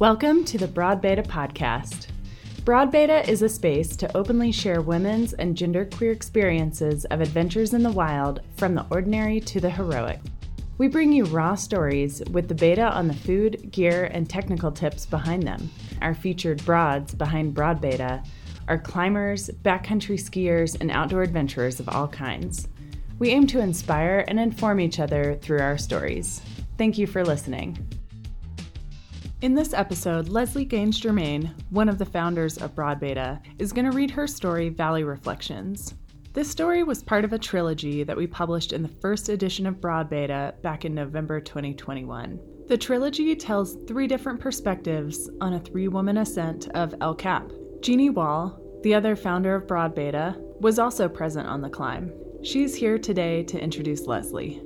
Welcome to the Broad Beta Podcast. Broad Beta is a space to openly share women's and genderqueer experiences of adventures in the wild from the ordinary to the heroic. We bring you raw stories with the beta on the food, gear, and technical tips behind them. Our featured broads behind Broad Beta are climbers, backcountry skiers, and outdoor adventurers of all kinds. We aim to inspire and inform each other through our stories. Thank you for listening. In this episode, Leslie Gains-Germain, one of the founders of Broad Beta, is going to read her story, Valley Reflections. This story was part of a trilogy that we published in the first edition of Broad Beta back in November 2021. The trilogy tells three different perspectives on a three woman ascent of El Cap. Jeannie Wall, the other founder of Broad Beta, was also present on the climb. She's here today to introduce Leslie.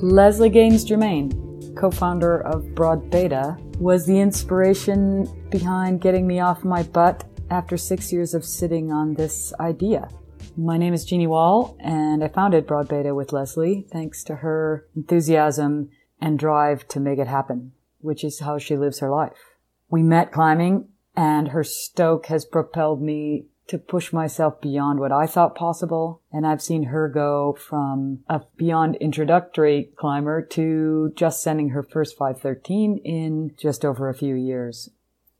Leslie Gains-Germain, co founder of Broad Beta, was the inspiration behind getting me off my butt after six years of sitting on this idea. My name is Jeannie Wall, and I founded Broad Beta with Leslie thanks to her enthusiasm and drive to make it happen, which is how she lives her life. We met climbing, and her stoke has propelled me to push myself beyond what I thought possible. And I've seen her go from a beyond introductory climber to just sending her first 513 in just over a few years.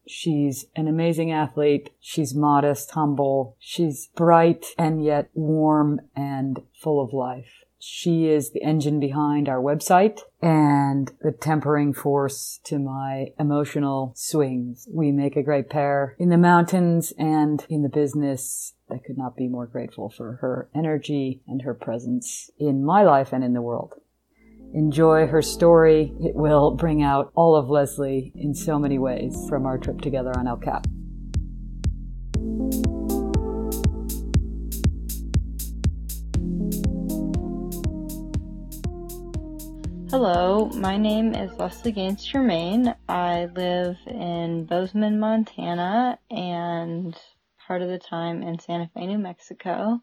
She's an amazing athlete. She's modest, humble. She's bright and yet warm and full of life. She is the engine behind our website and the tempering force to my emotional swings. We make a great pair in the mountains and in the business. I could not be more grateful for her energy and her presence in my life and in the world. Enjoy her story. It will bring out all of Leslie in so many ways from our trip together on El Cap. Hello, my name is Leslie Gains-Germain. I live in Bozeman, Montana, and part of the time in Santa Fe, New Mexico.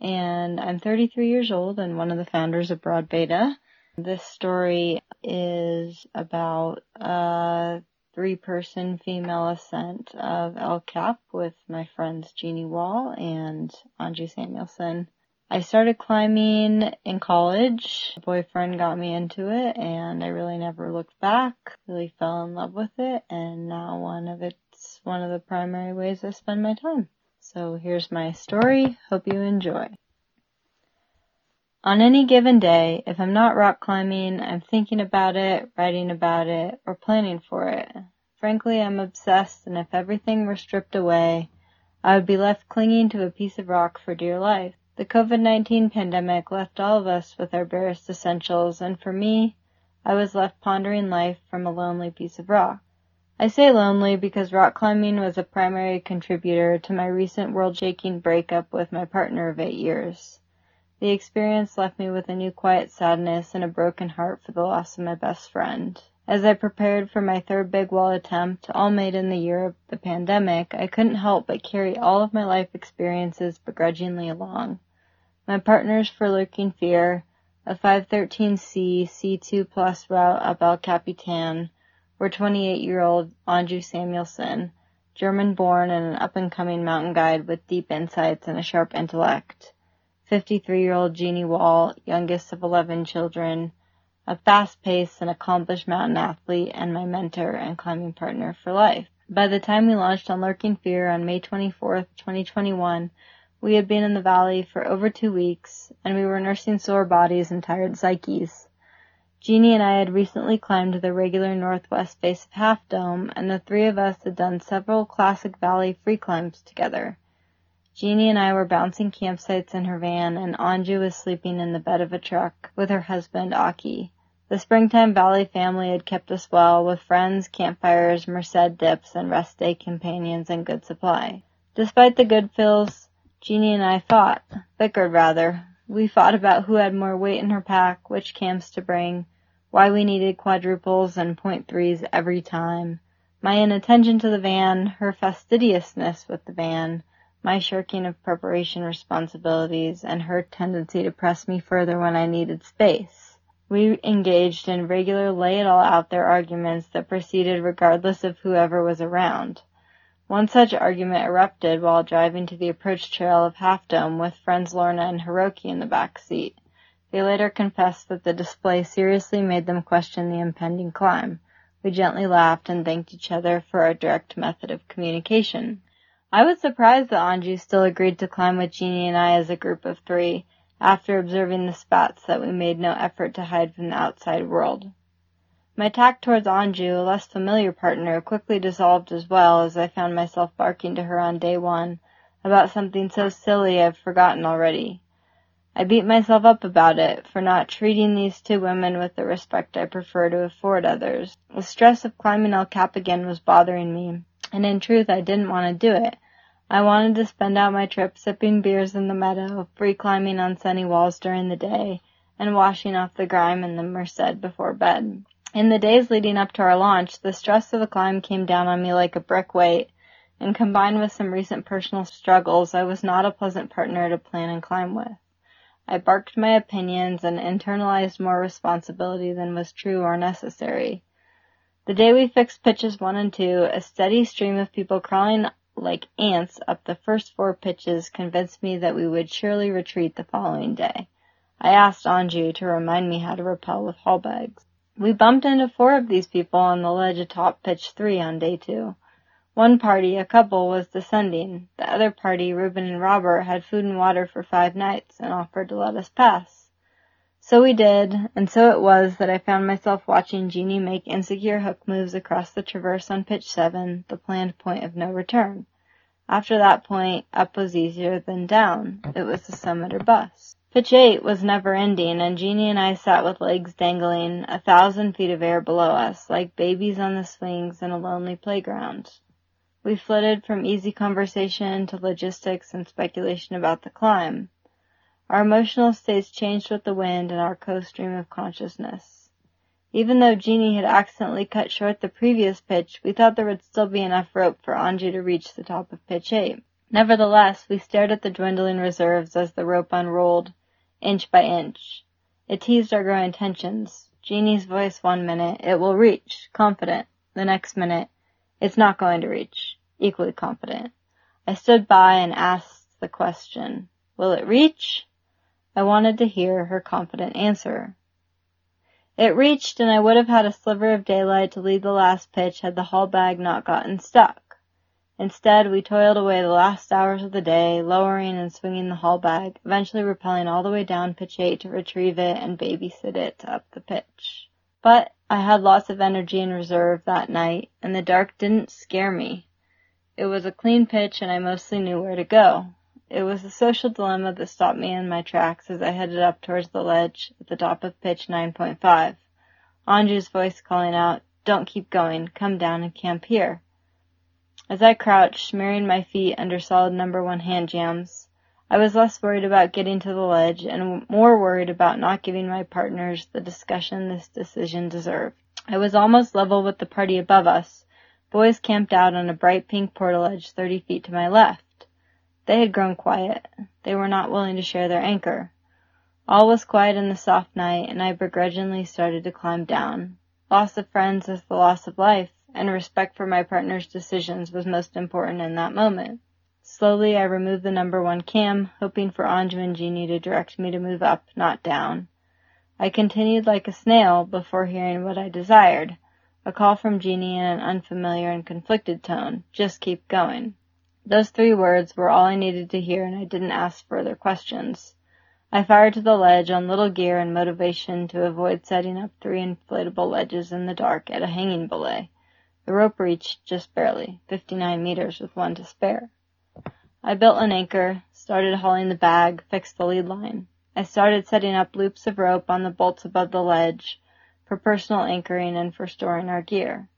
And I'm 33 years old and one of the founders of Broad Beta. This story is about a three person female ascent of El Cap with my friends Jeannie Wall and Anju Samuelson. I started climbing in college. A boyfriend got me into it and I really never looked back. Really fell in love with it and now one of it's one of the primary ways I spend my time. So here's my story. Hope you enjoy. On any given day, if I'm not rock climbing, I'm thinking about it, writing about it, or planning for it. Frankly, I'm obsessed and if everything were stripped away, I would be left clinging to a piece of rock for dear life. The COVID-19 pandemic left all of us with our barest essentials, and for me, I was left pondering life from a lonely piece of rock. I say lonely because rock climbing was a primary contributor to my recent world-shaking breakup with my partner of eight years. The experience left me with a new quiet sadness and a broken heart for the loss of my best friend. As I prepared for my third big wall attempt, all made in the year of the pandemic, I couldn't help but carry all of my life experiences begrudgingly along. My partners for Lurking Fear, a 513C C2 plus route up El Capitan, were 28-year-old Anju Samuelson, German-born and an up-and-coming mountain guide with deep insights and a sharp intellect. 53-year-old Jeannie Wall, youngest of 11 children, a fast-paced and accomplished mountain athlete and my mentor and climbing partner for life. By the time we launched on Lurking Fear on May 24th, 2021, we had been in the valley for over two weeks, and we were nursing sore bodies and tired psyches. Jeannie and I had recently climbed the regular northwest face of Half Dome, and the three of us had done several classic valley free climbs together. Jeannie and I were bouncing campsites in her van, and Anju was sleeping in the bed of a truck with her husband, Aki. The Springtime Valley family had kept us well, with friends, campfires, Merced dips, and rest day companions in good supply. Despite the good fills, Jeannie and I fought, bickered rather. We fought about who had more weight in her pack, which camps to bring, why we needed quadruples and point threes every time, my inattention to the van, her fastidiousness with the van, my shirking of preparation responsibilities, and her tendency to press me further when I needed space. We engaged in regular lay it all out there arguments that proceeded regardless of whoever was around. One such argument erupted while driving to the approach trail of Half Dome with friends Lorna and Hiroki in the back seat. They later confessed that the display seriously made them question the impending climb. We gently laughed and thanked each other for our direct method of communication. I was surprised that Anju still agreed to climb with Jeannie and I as a group of three, after observing the spats that we made no effort to hide from the outside world. My tact towards Anju, a less familiar partner, quickly dissolved as well as I found myself barking to her on day one about something so silly I've forgotten already. I beat myself up about it for not treating these two women with the respect I prefer to afford others. The stress of climbing El Cap again was bothering me, and in truth I didn't want to do it. I wanted to spend out my trip sipping beers in the meadow, free climbing on sunny walls during the day, and washing off the grime in the Merced before bed. In the days leading up to our launch, the stress of the climb came down on me like a brick weight, and combined with some recent personal struggles, I was not a pleasant partner to plan and climb with. I barked my opinions and internalized more responsibility than was true or necessary. The day we fixed pitches one and two, a steady stream of people crawling like ants up the first four pitches convinced me that we would surely retreat the following day. I asked Anju to remind me how to rappel with haul bags. We bumped into four of these people on the ledge atop pitch three on day two. One party, a couple, was descending. The other party, Reuben and Robert, had food and water for five nights and offered to let us pass. So we did, and so it was that I found myself watching Jeannie make insecure hook moves across the traverse on pitch seven, the planned point of no return. After that point, up was easier than down. It was the summit or bust. Pitch eight was never ending, and Jeannie and I sat with legs dangling a thousand feet of air below us, like babies on the swings in a lonely playground. We flitted from easy conversation to logistics and speculation about the climb. Our emotional states changed with the wind and our co-stream of consciousness. Even though Jeannie had accidentally cut short the previous pitch, we thought there would still be enough rope for Anju to reach the top of pitch eight. Nevertheless, we stared at the dwindling reserves as the rope unrolled, inch by inch. It teased our growing tensions. Jeannie's voice one minute, it will reach, confident. The next minute, it's not going to reach. Equally confident. I stood by and asked the question, will it reach? I wanted to hear her confident answer. It reached and I would have had a sliver of daylight to lead the last pitch had the haul bag not gotten stuck. Instead, we toiled away the last hours of the day, lowering and swinging the haul bag, eventually rappelling all the way down pitch eight to retrieve it and babysit it up the pitch. But I had lots of energy in reserve that night, and the dark didn't scare me. It was a clean pitch, and I mostly knew where to go. It was the social dilemma that stopped me in my tracks as I headed up towards the ledge at the top of pitch 9.5. Anju's voice calling out, Don't keep going, come down and camp here. As I crouched, smearing my feet under solid number one hand jams, I was less worried about getting to the ledge and more worried about not giving my partners the discussion this decision deserved. I was almost level with the party above us. Boys camped out on a bright pink portaledge thirty feet to my left. They had grown quiet. They were not willing to share their anchor. All was quiet in the soft night, and I begrudgingly started to climb down. Loss of friends is the loss of life, and respect for my partner's decisions was most important in that moment. Slowly I removed the number one cam, hoping for Anju and Jeannie to direct me to move up, not down. I continued like a snail before hearing what I desired. A call from Jeannie in an unfamiliar and conflicted tone. Just keep going. Those three words were all I needed to hear and I didn't ask further questions. I fired to the ledge on little gear and motivation to avoid setting up three inflatable ledges in the dark at a hanging belay. The rope reached just barely, 59 meters with one to spare. I built an anchor, started hauling the bag, fixed the lead line. I started setting up loops of rope on the bolts above the ledge for personal anchoring and for storing our gear.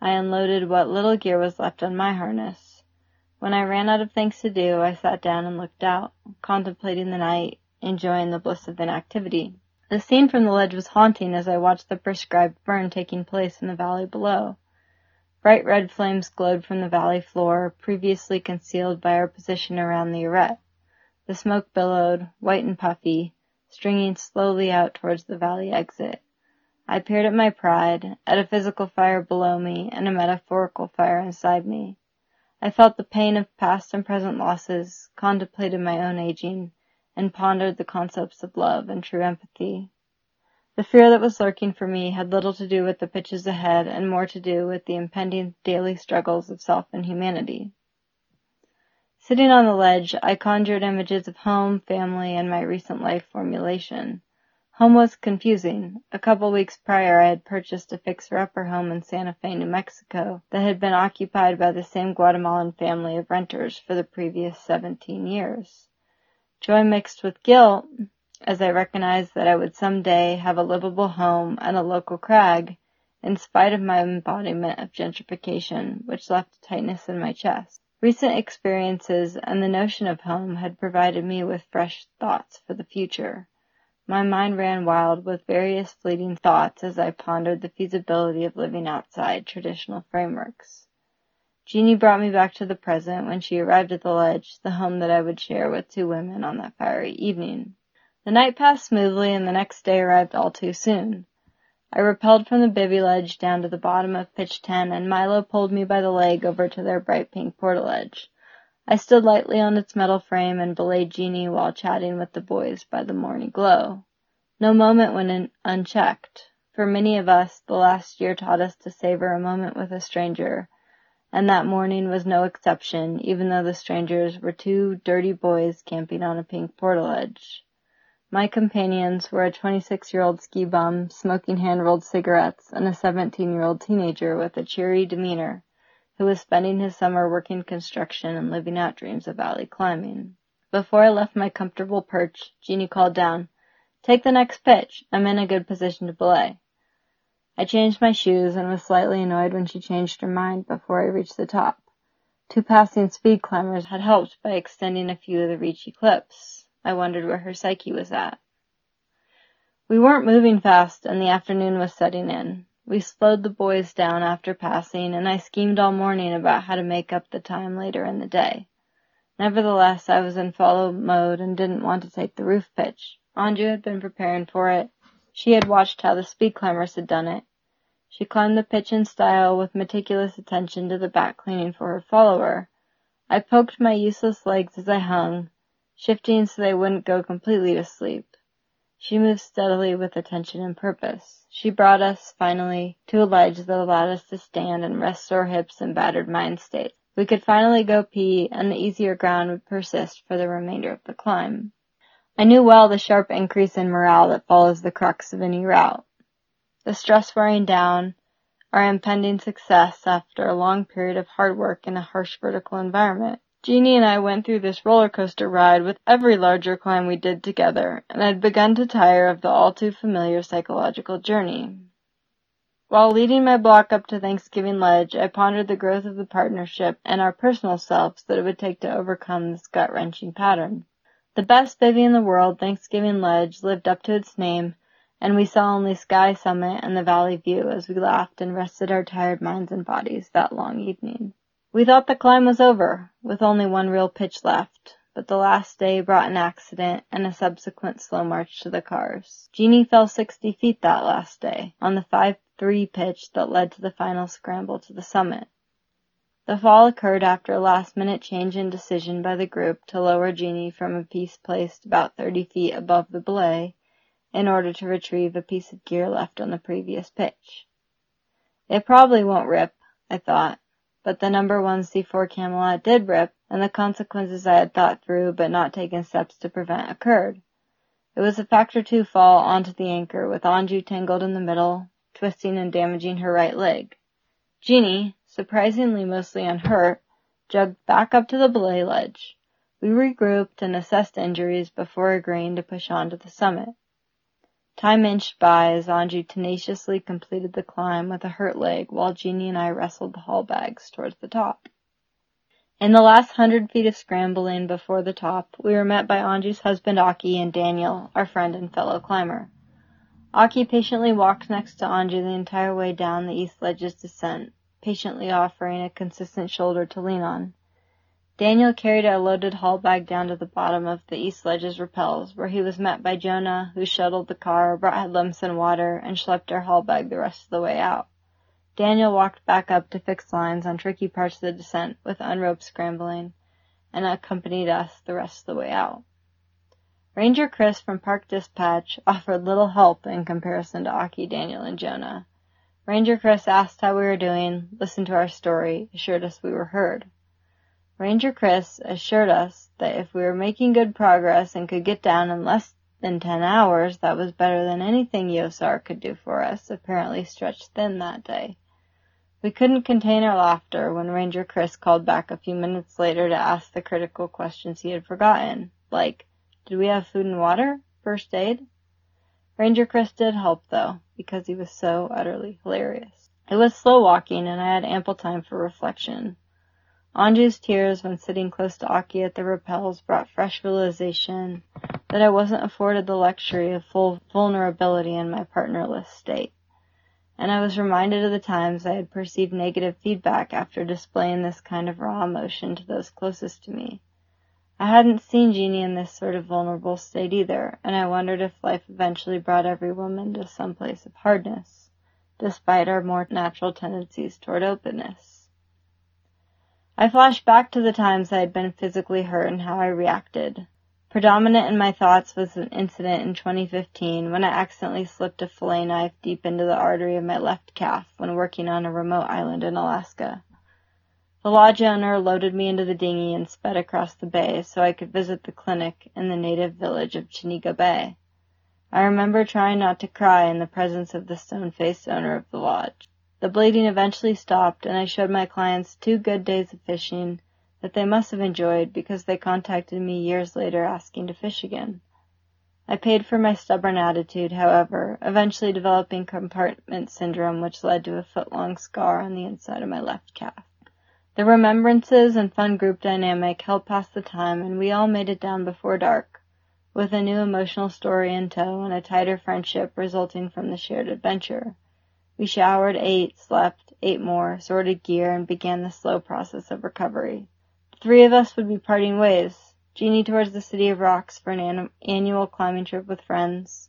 I unloaded what little gear was left on my harness. When I ran out of things to do, I sat down and looked out, contemplating the night, enjoying the bliss of inactivity. The scene from the ledge was haunting as I watched the prescribed burn taking place in the valley below. Bright red flames glowed from the valley floor, previously concealed by our position around the arête. The smoke billowed, white and puffy, stringing slowly out towards the valley exit. I peered at my pride, at a physical fire below me and a metaphorical fire inside me. I felt the pain of past and present losses, contemplated my own aging, and pondered the concepts of love and true empathy. The fear that was lurking for me had little to do with the pitches ahead and more to do with the impending daily struggles of self and humanity. Sitting on the ledge, I conjured images of home, family, and my recent life formulation. Home was confusing. A couple weeks prior I had purchased a fixer-upper home in Santa Fe, New Mexico that had been occupied by the same Guatemalan family of renters for the previous 17 years. Joy mixed with guilt as I recognized that I would someday have a livable home and a local crag in spite of my embodiment of gentrification, which left a tightness in my chest. Recent experiences and the notion of home had provided me with fresh thoughts for the future. My mind ran wild with various fleeting thoughts as I pondered the feasibility of living outside traditional frameworks. Jeannie brought me back to the present when she arrived at the ledge, the home that I would share with two women on that fiery evening. The night passed smoothly and the next day arrived all too soon. I rappelled from the bivy ledge down to the bottom of pitch ten, and Milo pulled me by the leg over to their bright pink portaledge. I stood lightly on its metal frame and belayed Jeannie while chatting with the boys by the morning glow. No moment went unchecked. For many of us, the last year taught us to savor a moment with a stranger, and that morning was no exception, even though the strangers were two dirty boys camping on a pink portaledge. My companions were a 26-year-old ski bum smoking hand-rolled cigarettes and a 17-year-old teenager with a cheery demeanor who was spending his summer working construction and living out dreams of valley climbing. Before I left my comfortable perch, Jeannie called down, Take the next pitch. I'm in a good position to belay. I changed my shoes and was slightly annoyed when she changed her mind before I reached the top. Two passing speed climbers had helped by extending a few of the reachy clips. I wondered where her psyche was at. We weren't moving fast and the afternoon was setting in. We slowed the boys down after passing and I schemed all morning about how to make up the time later in the day. Nevertheless, I was in follow mode and didn't want to take the roof pitch. Anju had been preparing for it. She had watched how the speed climbers had done it. She climbed the pitch in style with meticulous attention to the back cleaning for her follower. I poked my useless legs as I hung, shifting so they wouldn't go completely to sleep. She moved steadily with attention and purpose. She brought us, finally, to a ledge that allowed us to stand and rest sore hips and battered mind state. We could finally go pee, and the easier ground would persist for the remainder of the climb. I knew well the sharp increase in morale that follows the crux of any route. The stress wearing down, our impending success after a long period of hard work in a harsh vertical environment. Jeannie and I went through this roller coaster ride with every larger climb we did together, and I had begun to tire of the all too familiar psychological journey. While leading my block up to Thanksgiving Ledge, I pondered the growth of the partnership and our personal selves that it would take to overcome this gut-wrenching pattern. The best bivy in the world, Thanksgiving Ledge, lived up to its name, and we saw only sky summit and the valley view as we laughed and rested our tired minds and bodies that long evening. We thought the climb was over, with only one real pitch left, but the last day brought an accident and a subsequent slow march to the cars. Jeannie fell 60 feet that last day, on the 5-3 pitch that led to the final scramble to the summit. The fall occurred after a last-minute change in decision by the group to lower Jeannie from a piece placed about 30 feet above the belay in order to retrieve a piece of gear left on the previous pitch. It probably won't rip, I thought, but the number one C4 Camelot did rip, and the consequences I had thought through but not taken steps to prevent occurred. It was a factor two fall onto the anchor with Anju tangled in the middle, twisting and damaging her right leg. Jeannie, surprisingly mostly unhurt, jogged back up to the belay ledge. We regrouped and assessed injuries before agreeing to push on to the summit. Time inched by as Anju tenaciously completed the climb with a hurt leg while Jeannie and I wrestled the haul bags towards the top. In the last hundred feet of scrambling before the top, we were met by Anju's husband Aki and Daniel, our friend and fellow climber. Aki patiently walked next to Anju the entire way down the east ledge's descent, patiently offering a consistent shoulder to lean on. Daniel carried a loaded haul bag down to the bottom of the East Ledge's rappels, where he was met by Jonah, who shuttled the car, brought headlamps and water, and schlepped our haul bag the rest of the way out. Daniel walked back up to fix lines on tricky parts of the descent with unroped scrambling, and accompanied us the rest of the way out. Ranger Chris from Park Dispatch offered little help in comparison to Aki, Daniel, and Jonah. Ranger Chris asked how we were doing, listened to our story, assured us we were heard. Ranger Chris assured us that if we were making good progress and could get down in less than ten hours, that was better than anything YOSAR could do for us, apparently stretched thin that day. We couldn't contain our laughter when Ranger Chris called back a few minutes later to ask the critical questions he had forgotten, like, did we have food and water? First aid? Ranger Chris did help though, because he was so utterly hilarious. It was slow walking and I had ample time for reflection. Anju's tears when sitting close to Aki at the rappels brought fresh realization that I wasn't afforded the luxury of full vulnerability in my partnerless state. And I was reminded of the times I had perceived negative feedback after displaying this kind of raw emotion to those closest to me. I hadn't seen Jeannie in this sort of vulnerable state either, and I wondered if life eventually brought every woman to some place of hardness, despite our more natural tendencies toward openness. I flashed back to the times I had been physically hurt and how I reacted. Predominant in my thoughts was an incident in 2015 when I accidentally slipped a fillet knife deep into the artery of my left calf when working on a remote island in Alaska. The lodge owner loaded me into the dinghy and sped across the bay so I could visit the clinic in the native village of Chenega Bay. I remember trying not to cry in the presence of the stone-faced owner of the lodge. The bleeding eventually stopped and I showed my clients two good days of fishing that they must have enjoyed because they contacted me years later asking to fish again. I paid for my stubborn attitude, however, eventually developing compartment syndrome which led to a foot-long scar on the inside of my left calf. The remembrances and fun group dynamic helped pass the time and we all made it down before dark, with a new emotional story in tow and a tighter friendship resulting from the shared adventure. We showered, ate, slept, ate more, sorted gear, and began the slow process of recovery. The three of us would be parting ways. Jeannie towards the City of Rocks for an an- annual climbing trip with friends,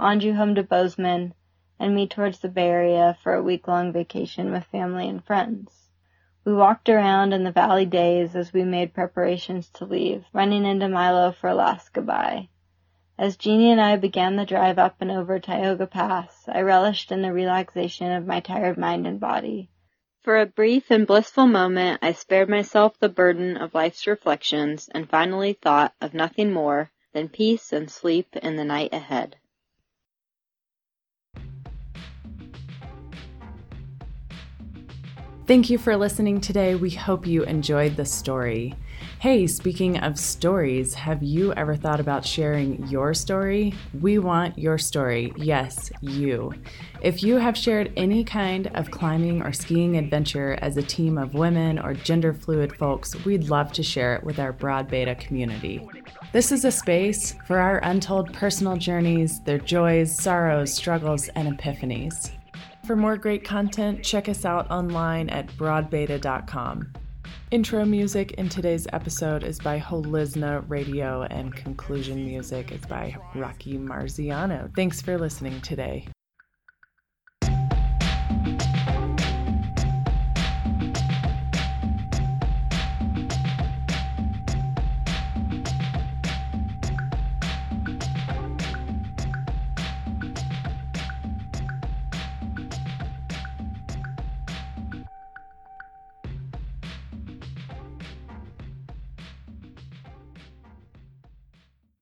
Anju home to Bozeman, and me towards the Bay Area for a week-long vacation with family and friends. We walked around in the valley days as we made preparations to leave, running into Milo for a last goodbye. As Jeannie and I began the drive up and over Tioga Pass, I relished in the relaxation of my tired mind and body. For a brief and blissful moment, I spared myself the burden of life's reflections and finally thought of nothing more than peace and sleep in the night ahead. Thank you for listening today. We hope you enjoyed the story. Hey, speaking of stories, have you ever thought about sharing your story? We want your story. Yes, you. If you have shared any kind of climbing or skiing adventure as a team of women or gender fluid folks, we'd love to share it with our Broad Beta community. This is a space for our untold personal journeys, their joys, sorrows, struggles, and epiphanies. For more great content, check us out online at broadbeta.com. Intro music in today's episode is by Holizna Radio, and conclusion music is by Rocky Marsiano. Thanks for listening today.